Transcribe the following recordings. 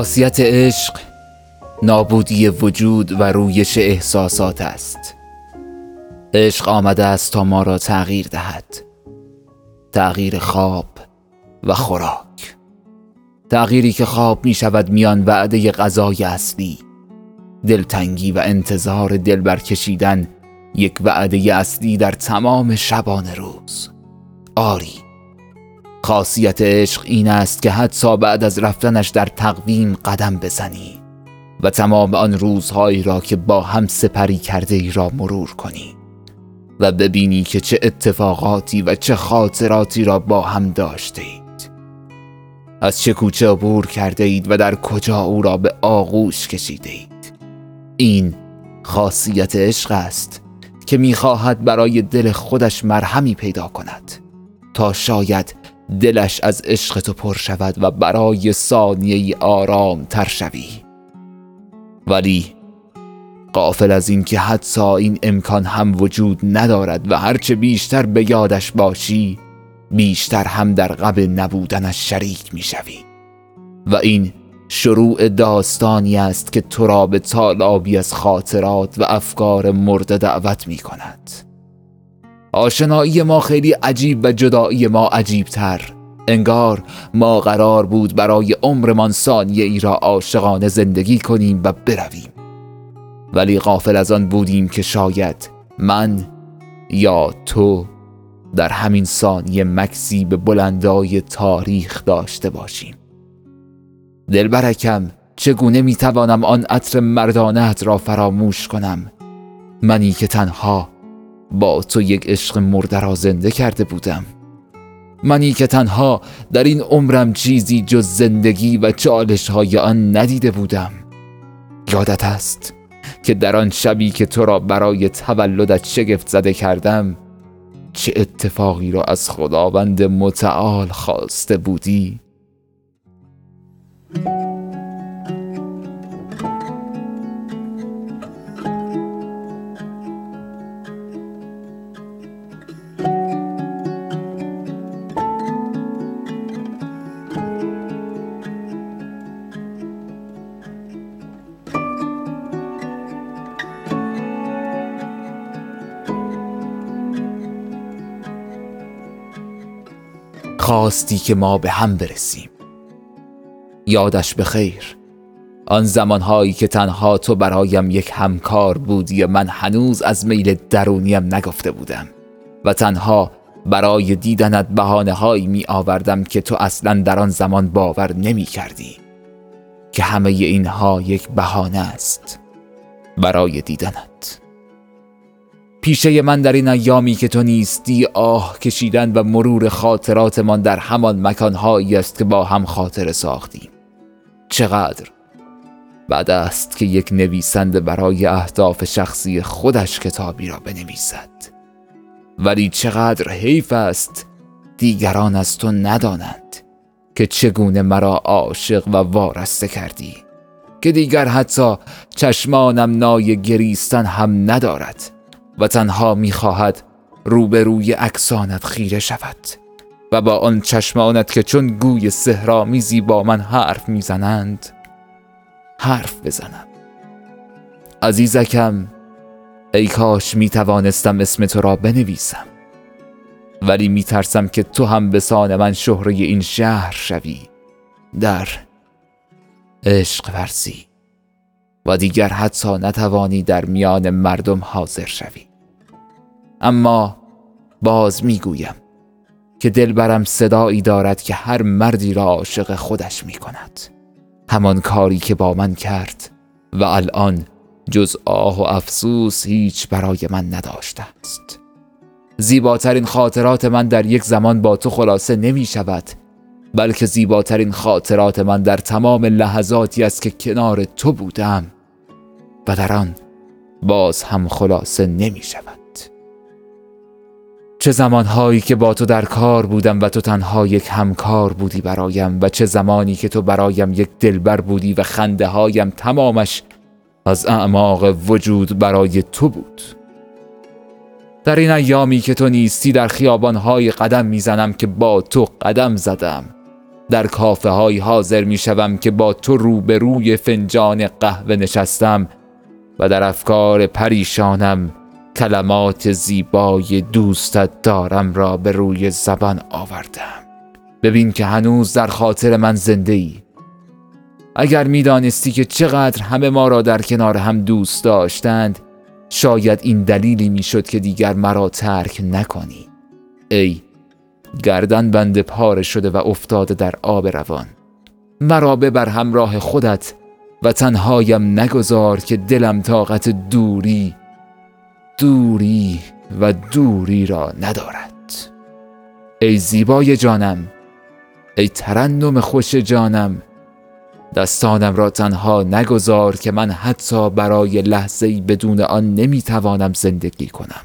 خاصیت عشق نابودی وجود و رویش احساسات است. عشق آمده است تا ما را تغییر دهد. تغییر خواب و خوراک. تغییری که خواب می شود میان وعده غذای اصلی. دلتنگی و انتظار دل کشیدن یک وعده اصلی در تمام شبان روز. آری خاصیت عشق این است که حتی بعد از رفتنش در تقویم قدم بزنی و تمام آن روزهایی را که با هم سپری کرده ای را مرور کنی و ببینی که چه اتفاقاتی و چه خاطراتی را با هم داشته اید. از چه کوچه عبور کرده اید و در کجا او را به آغوش کشیده اید. این خاصیت عشق است که می‌خواهد برای دل خودش مرهمی پیدا کند تا شاید دلش از عشق تو پر شود و برای ثانیه آرام تر شوی. ولی قافل از این که حتی این امکان هم وجود ندارد و هرچه بیشتر به یادش باشی بیشتر هم در قبل نبودنش شریک می شوی و این شروع داستانی است که تو را به تالابی از خاطرات و افکار مرده دعوت می کند آشنایی ما خیلی عجیب و جدایی ما عجیبتر. انگار ما قرار بود برای عمرمان ثانیه ای را عاشقانه زندگی کنیم و برویم. ولی غافل از آن بودیم که شاید من یا تو در همین ثانیه مکسی به بلندای تاریخ داشته باشیم. دلبرکم چگونه می‌توانم آن عطر مردانت را فراموش کنم؟ منی که تنها با تو یک عشق مرده را زنده کرده بودم. منی که تنها در این عمرم چیزی جز زندگی و چالش های آن ندیده بودم. یادت است که در آن شبی که تو را برای تولدت شگفت زده کردم چه اتفاقی را از خداوند متعال خواسته بودی؟ خواستی که ما به هم برسیم. یادش به خیر. آن زمانهایی که تنها تو برایم یک همکار بودی و من هنوز از میل درونیم نگفته بودم. و تنها برای دیدنت بحانه هایی می آوردم که تو اصلا در آن زمان باور نمی کردی. که همه اینها یک بهانه است برای دیدنت. پیشه من در این ایامی که تو نیستی آه کشیدن و مرور خاطراتمان در همان مکانهایی است که با هم خاطر ساختیم. چقدر؟ بعد است که یک نویسنده برای اهداف شخصی خودش کتابی را بنویسد. ولی چقدر حیف است دیگران از تو ندانند که چگونه مرا عاشق و وارسته کردی که دیگر حتی چشمانم نای گریستن هم ندارد. و تنها می‌خواهد روبروی اکسانت خیره شود و با آن چشمانت که چون گوی سهرامیزی با من حرف می‌زنند حرف بزنم. عزیزکم ای کاش می توانستم اسم تو را بنویسم ولی می ترسم که تو هم به سان من شهره این شهر شوی. در عشق ورزی و دیگر حتی نتوانی در میان مردم حاضر شوی. اما باز می‌گویم که دلبرم صدایی دارد که هر مردی را عاشق خودش می کند همان کاری که با من کرد و الان جز آه و افسوس هیچ برای من نداشته است. زیباترین خاطرات من در یک زمان با تو خلاصه نمی شود بلکه زیباترین خاطرات من در تمام لحظاتی است که کنار تو بودم و در آن باز هم خلاصه نمی شود چه زمانهایی که با تو در کار بودم و تو تنها یک همکار بودی برایم و چه زمانی که تو برایم یک دلبر بودی و خنده هایم تمامش از اعماق وجود برای تو بود. در این ایامی که تو نیستی در خیابانهای قدم می‌زنم که با تو قدم زدم. در کافه های حاضر می شوم که با تو روبروی فنجان قهوه نشستم و در افکار پریشانم کلمات زیبای دوستت دارم را به روی زبان آوردم. ببین که هنوز در خاطر من زنده ای اگر می‌دانستی که چقدر همه ما را در کنار هم دوست داشتند شاید این دلیلی می‌شد که دیگر مرا ترک نکنی. ای گردن بند پاره شده و افتاده در آب روان. مرا ببر همراه خودت و تنهایم نگذار که دلم طاقت دوری دوری و دوری را ندارد. ای زیبای جانم ای ترنم خوش جانم دستانم را تنها نگذار که من حتی برای لحظه بدون آن نمی‌توانم زندگی کنم.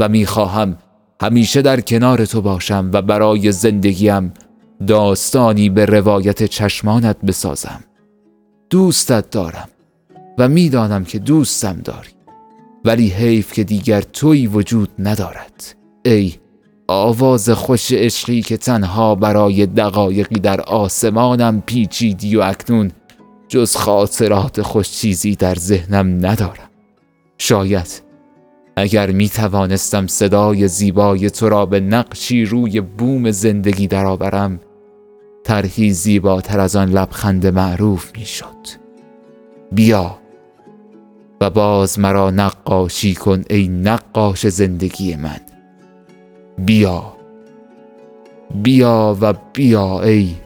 و می‌خواهم همیشه در کنار تو باشم و برای زندگیم داستانی به روایت چشمانت بسازم. دوستت دارم و می‌دانم که دوستم داری. ولی حیف که دیگر توی وجود ندارد. ای آواز خوش عشقی که تنها برای دقایقی در آسمانم پیچیدی و اکنون جز خاطرات خوش چیزی در ذهنم ندارم. شاید اگر می توانستم صدای زیبای تو را به نقشی روی بوم زندگی درآورم طرحی زیباتر از آن لبخند معروف می شد. بیا و باز مرا نقاشی کن ای نقاش زندگی من. بیا. بیا و بیا ای.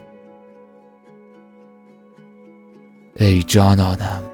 ای جانانم.